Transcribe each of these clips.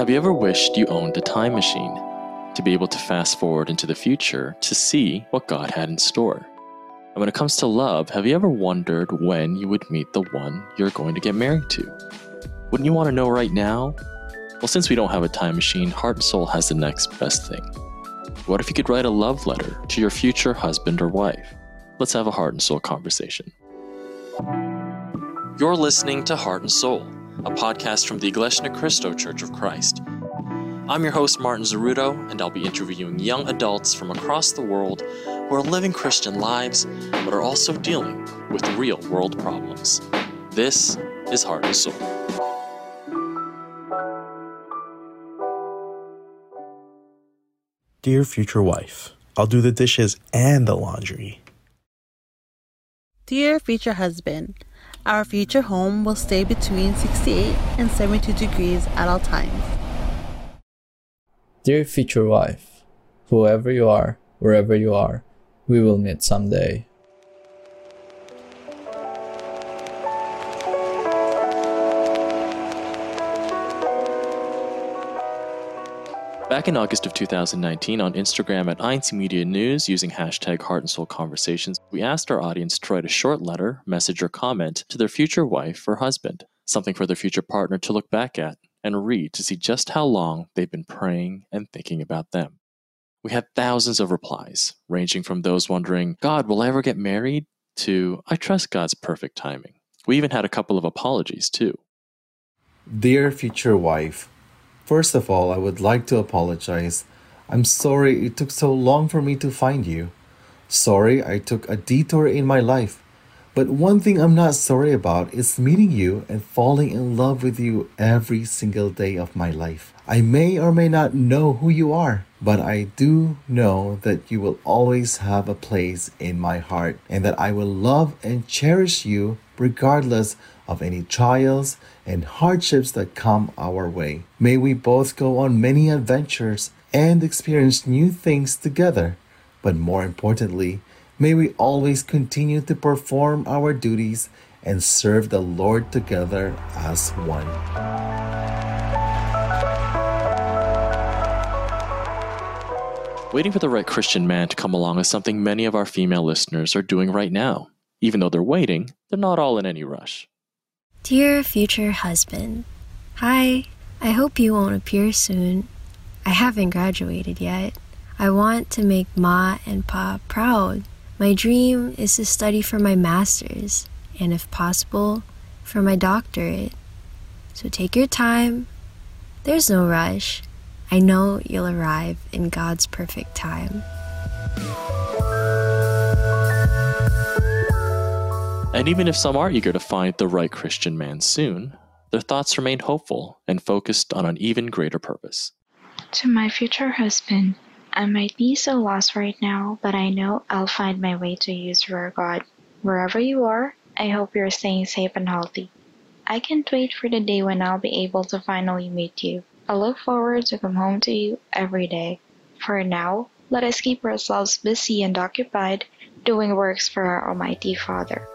Have you ever wished you owned a time machine to be able to fast forward into the future to see what God had in store? And when it comes to love, have you ever wondered when you would meet the one you're going to get married to? Wouldn't you want to know right now? Well, since we don't have a time machine, Heart and Soul has the next best thing. What if you could write a love letter to your future husband or wife? Let's have a Heart and Soul conversation. You're listening to Heart and Soul a podcast from the Iglesia Ni Cristo Church of Christ. I'm your host, Martin Zaruto, and I'll be interviewing young adults from across the world who are living Christian lives but are also dealing with real world problems. This is Heart and Soul. Dear future wife, I'll do the dishes and the laundry. Dear future husband, our future home will stay between 68 and 72 degrees at all times. Dear future wife, whoever you are, wherever you are, we will meet someday. Back in August of 2019 on Instagram at INC Media News using hashtag Heart and Soul Conversations, we asked our audience to write a short letter, message, or comment to their future wife or husband, something for their future partner to look back at and read to see just how long they've been praying and thinking about them. We had thousands of replies, ranging from those wondering, God, will I ever get married? to I trust God's perfect timing. We even had a couple of apologies, too. Dear future wife, First of all, I would like to apologize. I'm sorry it took so long for me to find you. Sorry I took a detour in my life. But one thing I'm not sorry about is meeting you and falling in love with you every single day of my life. I may or may not know who you are, but I do know that you will always have a place in my heart and that I will love and cherish you regardless of any trials and hardships that come our way. May we both go on many adventures and experience new things together. But more importantly, may we always continue to perform our duties and serve the Lord together as one. Waiting for the right Christian man to come along is something many of our female listeners are doing right now. Even though they're waiting, they're not all in any rush. Dear future husband, Hi, I hope you won't appear soon. I haven't graduated yet. I want to make Ma and Pa proud. My dream is to study for my master's, and if possible, for my doctorate. So take your time. There's no rush. I know you'll arrive in God's perfect time. And even if some are eager to find the right Christian man soon, their thoughts remain hopeful and focused on an even greater purpose. To my future husband, I might be so lost right now, but I know I'll find my way to you through God. Wherever you are, I hope you're staying safe and healthy. I can't wait for the day when I'll be able to finally meet you. I look forward to come home to you every day. For now, let us keep ourselves busy and occupied doing works for our Almighty Father.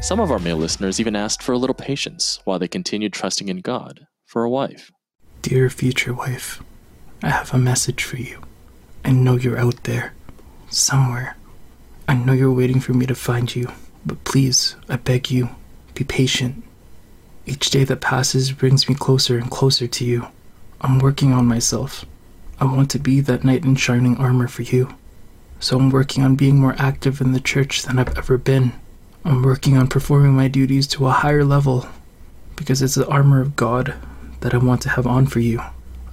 Some of our male listeners even asked for a little patience while they continued trusting in God for a wife. Dear future wife, I have a message for you. I know you're out there, somewhere. I know you're waiting for me to find you, but please, I beg you, be patient. Each day that passes brings me closer and closer to you. I'm working on myself. I want to be that knight in shining armor for you. So I'm working on being more active in the church than I've ever been. I'm working on performing my duties to a higher level because it's the armor of God that I want to have on for you.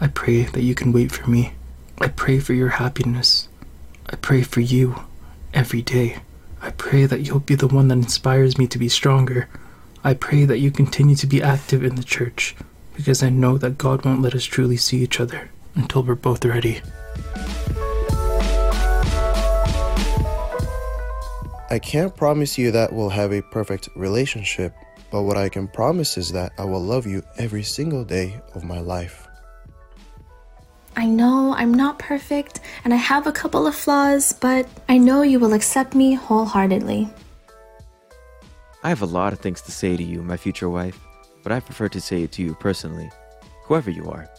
I pray that you can wait for me. I pray for your happiness. I pray for you every day. I pray that you'll be the one that inspires me to be stronger. I pray that you continue to be active in the church because I know that God won't let us truly see each other until we're both ready. I can't promise you that we'll have a perfect relationship, but what I can promise is that I will love you every single day of my life. I know I'm not perfect and I have a couple of flaws, but I know you will accept me wholeheartedly. I have a lot of things to say to you, my future wife, but I prefer to say it to you personally, whoever you are.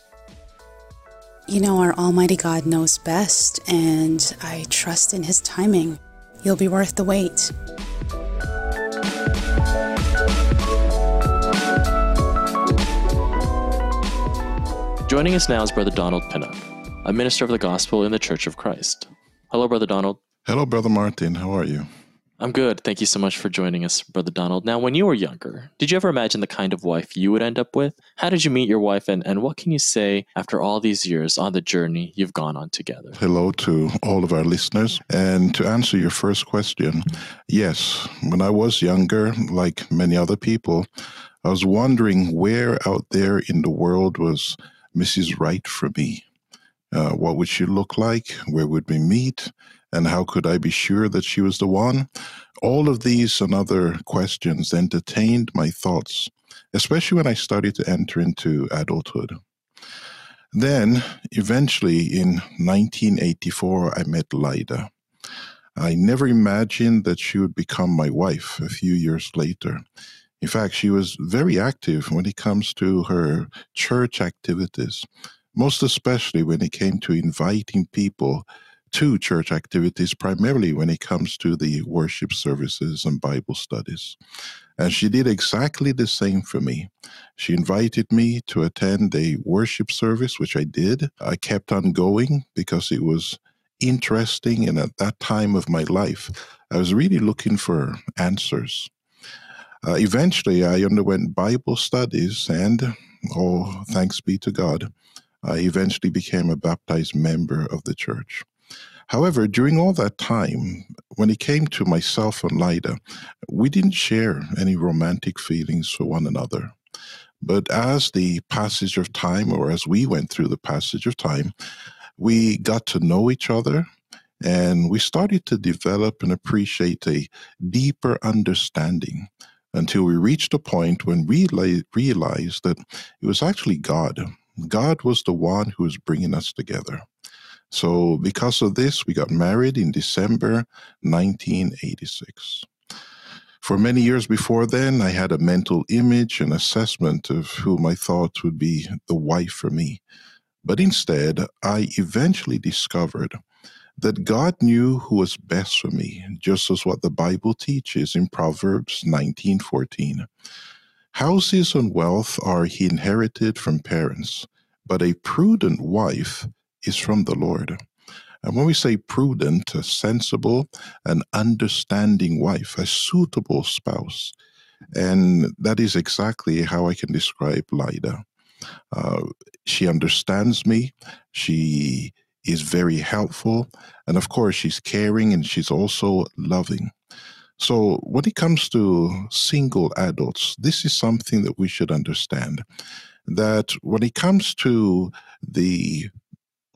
You know, our Almighty God knows best, and I trust in His timing. You'll be worth the wait. Joining us now is Brother Donald Pinnock, a minister of the gospel in the Church of Christ. Hello, Brother Donald. Hello, Brother Martin. How are you? I'm good. Thank you so much for joining us, Brother Donald. Now, when you were younger, did you ever imagine the kind of wife you would end up with? How did you meet your wife, and, and what can you say after all these years on the journey you've gone on together? Hello to all of our listeners. And to answer your first question, yes, when I was younger, like many other people, I was wondering where out there in the world was Mrs. Right for me. Uh, what would she look like? Where would we meet? And how could I be sure that she was the one? All of these and other questions entertained my thoughts, especially when I started to enter into adulthood. Then, eventually, in 1984, I met Lida. I never imagined that she would become my wife a few years later. In fact, she was very active when it comes to her church activities, most especially when it came to inviting people to church activities, primarily when it comes to the worship services and Bible studies. And she did exactly the same for me. She invited me to attend a worship service, which I did. I kept on going because it was interesting. And at that time of my life, I was really looking for answers. Uh, eventually, I underwent Bible studies, and oh, thanks be to God, I eventually became a baptized member of the church. However, during all that time, when it came to myself and Lida, we didn't share any romantic feelings for one another. But as the passage of time, or as we went through the passage of time, we got to know each other and we started to develop and appreciate a deeper understanding until we reached a point when we realized that it was actually God. God was the one who was bringing us together. So, because of this, we got married in December 1986. For many years before then, I had a mental image and assessment of whom I thought would be the wife for me. But instead, I eventually discovered that God knew who was best for me, just as what the Bible teaches in Proverbs 19:14. Houses and wealth are inherited from parents, but a prudent wife is from the Lord. And when we say prudent, a sensible and understanding wife, a suitable spouse, and that is exactly how I can describe Lida. Uh, she understands me. She is very helpful. And of course, she's caring and she's also loving. So, when it comes to single adults, this is something that we should understand that when it comes to the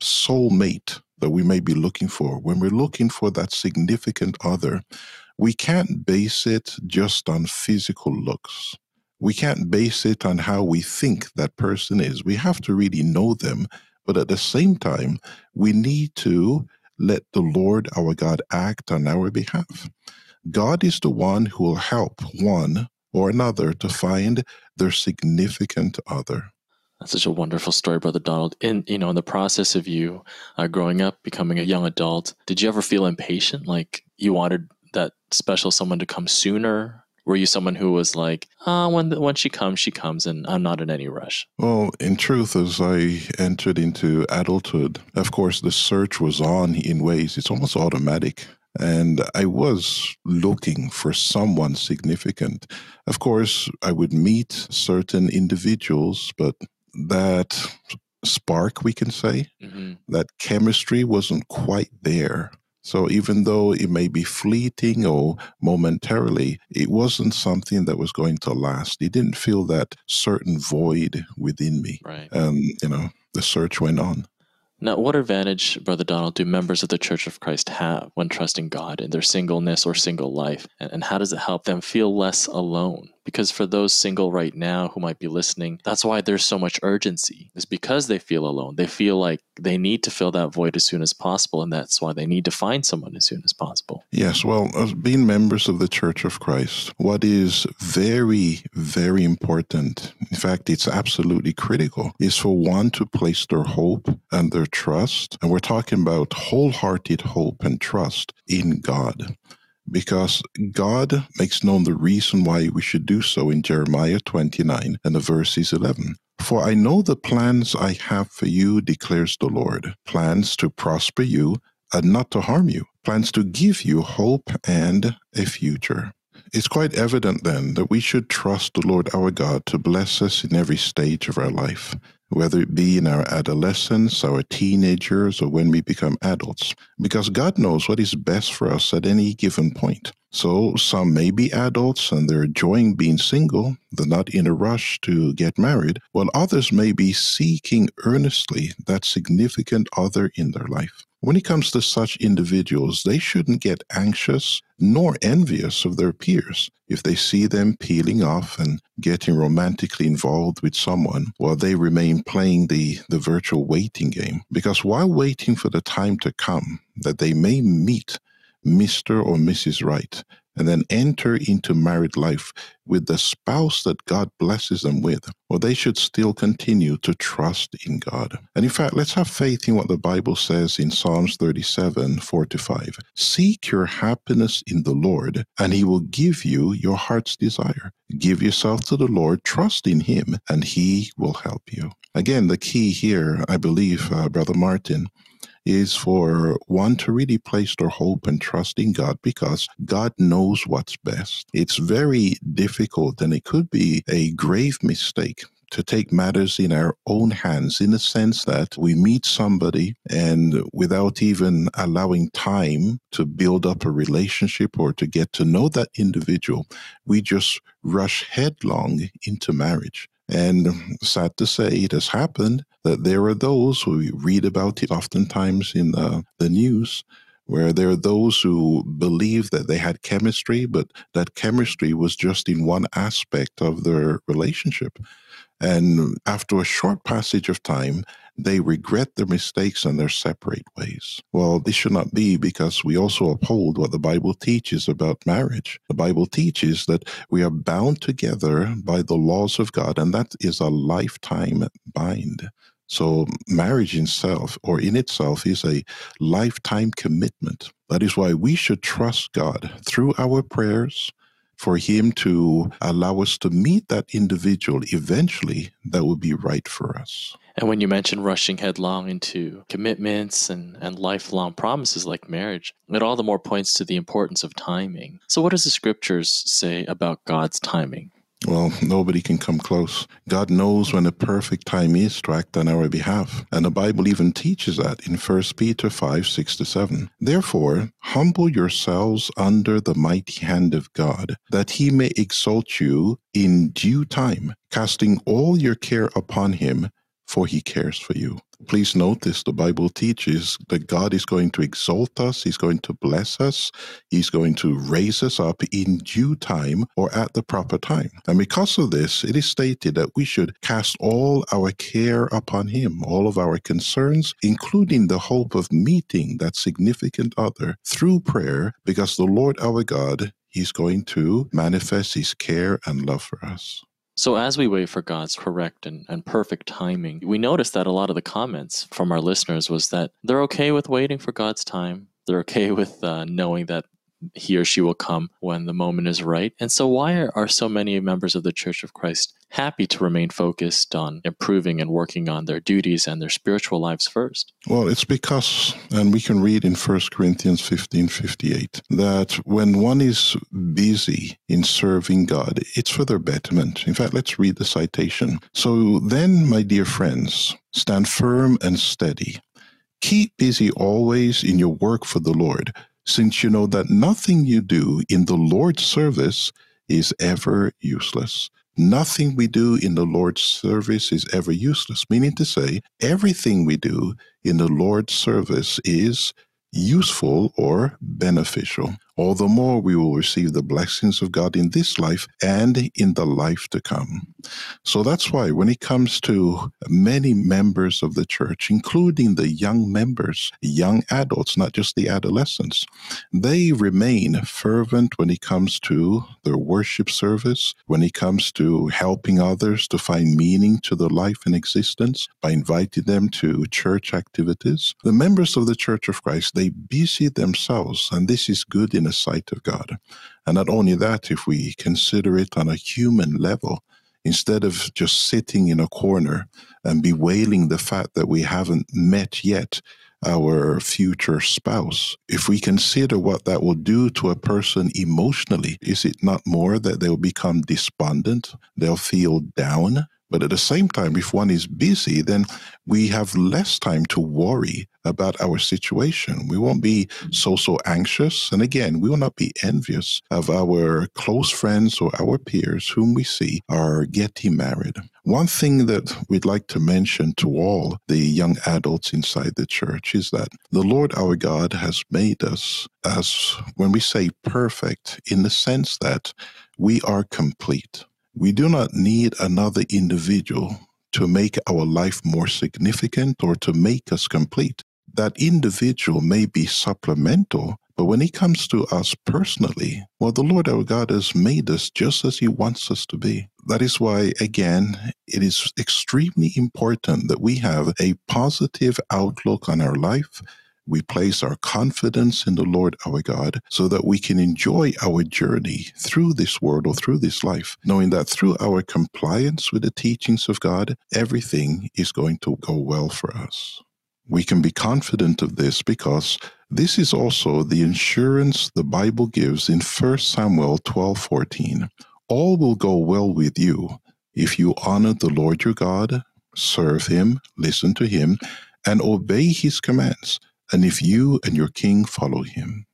soulmate that we may be looking for, when we're looking for that significant other, we can't base it just on physical looks. We can't base it on how we think that person is. We have to really know them. But at the same time, we need to let the Lord our God act on our behalf. God is the one who will help one or another to find their significant other. That's such a wonderful story, Brother Donald. In you know, in the process of you uh, growing up, becoming a young adult, did you ever feel impatient, like you wanted that special someone to come sooner? Were you someone who was like, "Ah, oh, when the, when she comes, she comes, and I'm not in any rush"? Well, in truth, as I entered into adulthood, of course, the search was on in ways it's almost automatic. And I was looking for someone significant. Of course, I would meet certain individuals, but that spark, we can say, mm-hmm. that chemistry wasn't quite there. So even though it may be fleeting or momentarily, it wasn't something that was going to last. It didn't feel that certain void within me. Right. And, you know, the search went on. Now, what advantage, Brother Donald, do members of the Church of Christ have when trusting God in their singleness or single life? And, and how does it help them feel less alone Because for those single right now who might be listening, that's why there's so much urgency, is because they feel alone. They feel like they need to fill that void as soon as possible, and that's why they need to find someone as soon as possible. Yes, well, as being members of the Church of Christ, what is very, very important, in fact, it's absolutely critical, is for one to place their hope and their trust. And we're talking about wholehearted hope and trust in God because God makes known the reason why we should do so in Jeremiah 29 and the verses 11. For I know the plans I have for you, declares the Lord plans to prosper you and not to harm you, plans to give you hope and a future. It's quite evident then that we should trust the Lord our God to bless us in every stage of our life whether it be in our adolescence, our teenagers, or when we become adults, because God knows what is best for us at any given point. So some may be adults and they're enjoying being single, they're not in a rush to get married, while others may be seeking earnestly that significant other in their life. When it comes to such individuals, they shouldn't get anxious nor envious of their peers if they see them peeling off and getting romantically involved with someone while they remain playing the, the virtual waiting game. Because while waiting for the time to come that they may meet Mr. or Mrs. Right, and then enter into married life with the spouse that God blesses them with, or they should still continue to trust in God. And in fact, let's have faith in what the Bible says in Psalms 37 4 to 5. Seek your happiness in the Lord, and he will give you your heart's desire. Give yourself to the Lord, trust in him, and he will help you. Again, the key here, I believe, uh, Brother Martin, is for one to really place their hope and trust in God because God knows what's best. It's very difficult and it could be a grave mistake to take matters in our own hands in the sense that we meet somebody and without even allowing time to build up a relationship or to get to know that individual, we just rush headlong into marriage. And um, sad to say, it has happened that there are those who read about it oftentimes in the, the news where there are those who believe that they had chemistry, but that chemistry was just in one aspect of their relationship. And after a short passage of time, they regret their mistakes and their separate ways. Well, this should not be because we also uphold what the Bible teaches about marriage. The Bible teaches that we are bound together by the laws of God, and that is a lifetime bind. So, marriage itself or in itself is a lifetime commitment. That is why we should trust God through our prayers, for Him to allow us to meet that individual eventually that will be right for us. And when you mention rushing headlong into commitments and, and lifelong promises like marriage, it all the more points to the importance of timing. So, what does the scriptures say about God's timing? Well, nobody can come close. God knows when the perfect time is to act on our behalf. And the Bible even teaches that in 1 Peter 5 6 to 7. Therefore, humble yourselves under the mighty hand of God, that he may exalt you in due time, casting all your care upon him for he cares for you. Please this the Bible teaches that God is going to exalt us, He's going to bless us, He's going to raise us up in due time or at the proper time. And because of this, it is stated that we should cast all our care upon Him, all of our concerns, including the hope of meeting that significant other through prayer, because the Lord our God, He's going to manifest His care and love for us. So, as we wait for God's correct and, and perfect timing, we noticed that a lot of the comments from our listeners was that they're okay with waiting for God's time. They're okay with uh, knowing that he or she will come when the moment is right. And so, why are, are so many members of the Church of Christ happy to remain focused on improving and working on their duties and their spiritual lives first? Well, it's because, and we can read in 1 Corinthians 15 58, that when one is busy in serving God, it's for their betterment. In fact, let's read the citation. So then, my dear friends, stand firm and steady. Keep busy always in your work for the Lord since you know that nothing you do in the Lord's service is ever useless. Nothing we do in the Lord's service is ever useless, meaning to say, everything we do in the Lord's service is useful or beneficial. All the more we will receive the blessings of God in this life and in the life to come. So that's why when it comes to many members of the church, including the young members, young adults, not just the adolescents, they remain fervent when it comes to their worship service, when it comes to helping others to find meaning to their life and existence by inviting them to church activities. The members of the Church of Christ, they busy themselves, and this is good in the sight of God. And not only that, if we consider it on a human level, instead of just sitting in a corner and bewailing the fact that we haven't met yet our future spouse, if we consider what that will do to a person emotionally, is it not more that they'll become despondent? They'll feel down. But at the same time, if one is busy, then we have less time to worry about our situation. We won't be so, so anxious. And again, we will not be envious of our close friends or our peers whom we see are getting married. One thing that we'd like to mention to all the young adults inside the church is that the Lord our God has made us as, when we say perfect, in the sense that we are complete. We do not need another individual to make our life more significant or to make us complete. That individual may be supplemental, but when it comes to us personally, well, the Lord our God has made us just as He wants us to be. That is why, again, it is extremely important that we have a positive outlook on our life we place our confidence in the Lord our God so that we can enjoy our journey through this world or through this life, knowing that through our compliance with the teachings of God, everything is going to go well for us. We can be confident of this because this is also the assurance the Bible gives in 1 Samuel 12:14. All will go well with you if you honor the Lord your God, serve him, listen to him, and obey his commands and if you and your king follow him.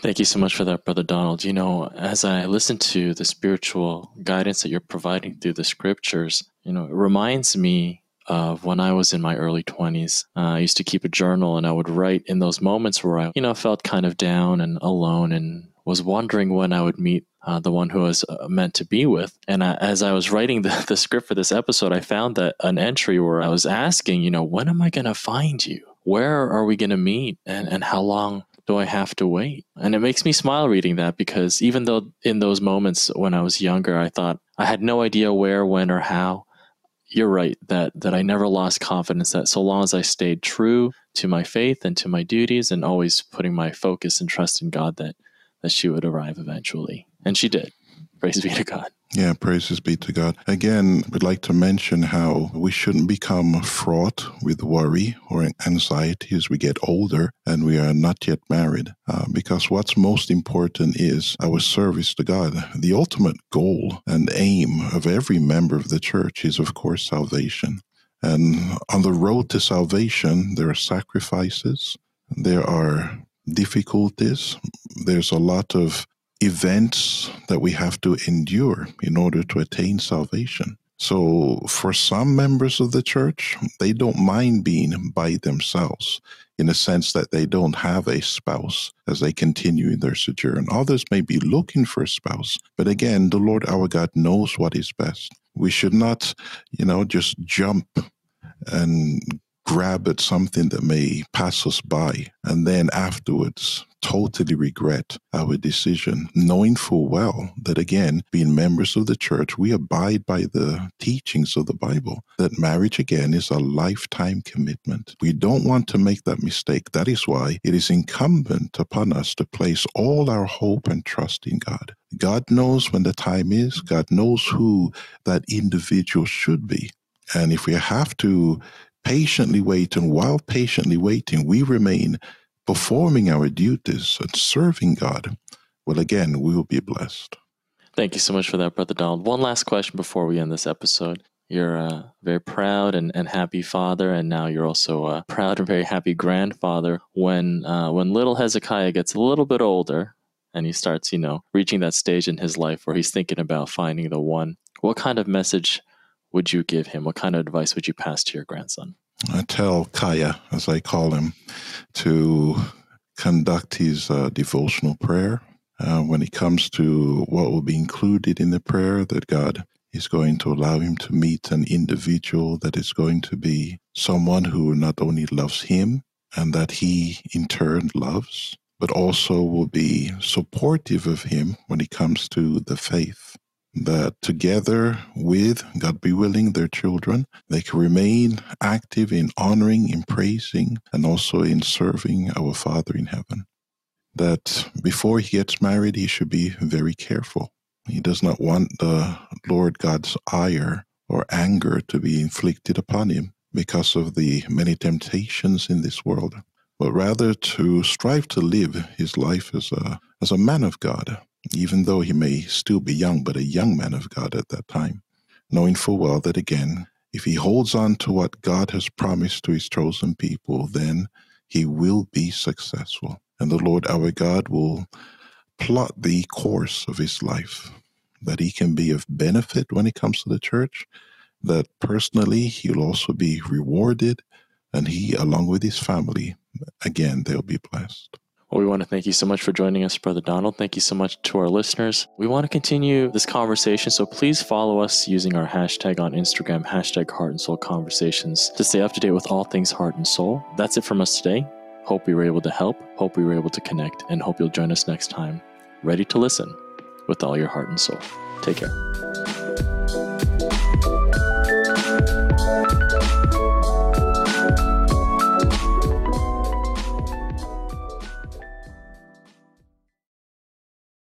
Thank you so much for that, Brother Donald. You know, as I listen to the spiritual guidance that you're providing through the scriptures, you know, it reminds me of when I was in my early 20s. Uh, I used to keep a journal and I would write in those moments where I, you know, felt kind of down and alone and was wondering when I would meet uh, the one who I was uh, meant to be with. And I, as I was writing the, the script for this episode, I found that an entry where I was asking, you know, when am I going to find you? Where are we going to meet and, and how long do I have to wait? And it makes me smile reading that because even though in those moments when I was younger, I thought I had no idea where, when, or how, you're right that, that I never lost confidence that so long as I stayed true to my faith and to my duties and always putting my focus and trust in God that, that she would arrive eventually. And she did. Praise be to God. Yeah, praises be to God. Again, we'd like to mention how we shouldn't become fraught with worry or anxiety as we get older and we are not yet married, uh, because what's most important is our service to God. The ultimate goal and aim of every member of the church is, of course, salvation. And on the road to salvation, there are sacrifices, there are difficulties, there's a lot of events that we have to endure in order to attain salvation. So, for some members of the church, they don't mind being by themselves in a sense that they don't have a spouse as they continue in their sojourn. Others may be looking for a spouse, but again, the Lord our God knows what is best. We should not, you know, just jump and grab at something that may pass us by and then afterwards totally regret our decision, knowing full well that, again, being members of the church, we abide by the teachings of the Bible that marriage, again, is a lifetime commitment. We don't want to make that mistake. That is why it is incumbent upon us to place all our hope and trust in God. God knows when the time is, God knows who that individual should be. And if we have to patiently wait, and while patiently waiting, we remain performing our duties and serving God, well, again, we will be blessed. Thank you so much for that, Brother Donald. One last question before we end this episode. You're a very proud and, and happy father, and now you're also a proud and very happy grandfather. When uh, when little Hezekiah gets a little bit older and he starts, you know, reaching that stage in his life where he's thinking about finding the one, what kind of message would you give him? What kind of advice would you pass to your grandson? I tell Kaya, as I call him, to conduct his uh, devotional prayer. Uh, when it comes to what will be included in the prayer, that God is going to allow him to meet an individual that is going to be someone who not only loves him and that he in turn loves, but also will be supportive of him when it comes to the faith. That together with, God be willing, their children, they can remain active in honoring, in praising, and also in serving our Father in heaven. That before he gets married, he should be very careful. He does not want the Lord God's ire or anger to be inflicted upon him because of the many temptations in this world but rather to strive to live his life as a, as a man of God, even though he may still be young, but a young man of God at that time, knowing full well that again, if he holds on to what God has promised to his chosen people, then he will be successful. And the Lord our God will plot the course of his life, that he can be of benefit when it comes to the church, that personally he'll also be rewarded, and he, along with his family, again, they'll be blessed. Well, we want to thank you so much for joining us, Brother Donald. Thank you so much to our listeners. We want to continue this conversation, so please follow us using our hashtag on Instagram, hashtag Heart and Soul Conversations, to stay up to date with all things heart and soul. That's it from us today. Hope we were able to help, hope we were able to connect, and hope you'll join us next time, ready to listen with all your heart and soul. Take care.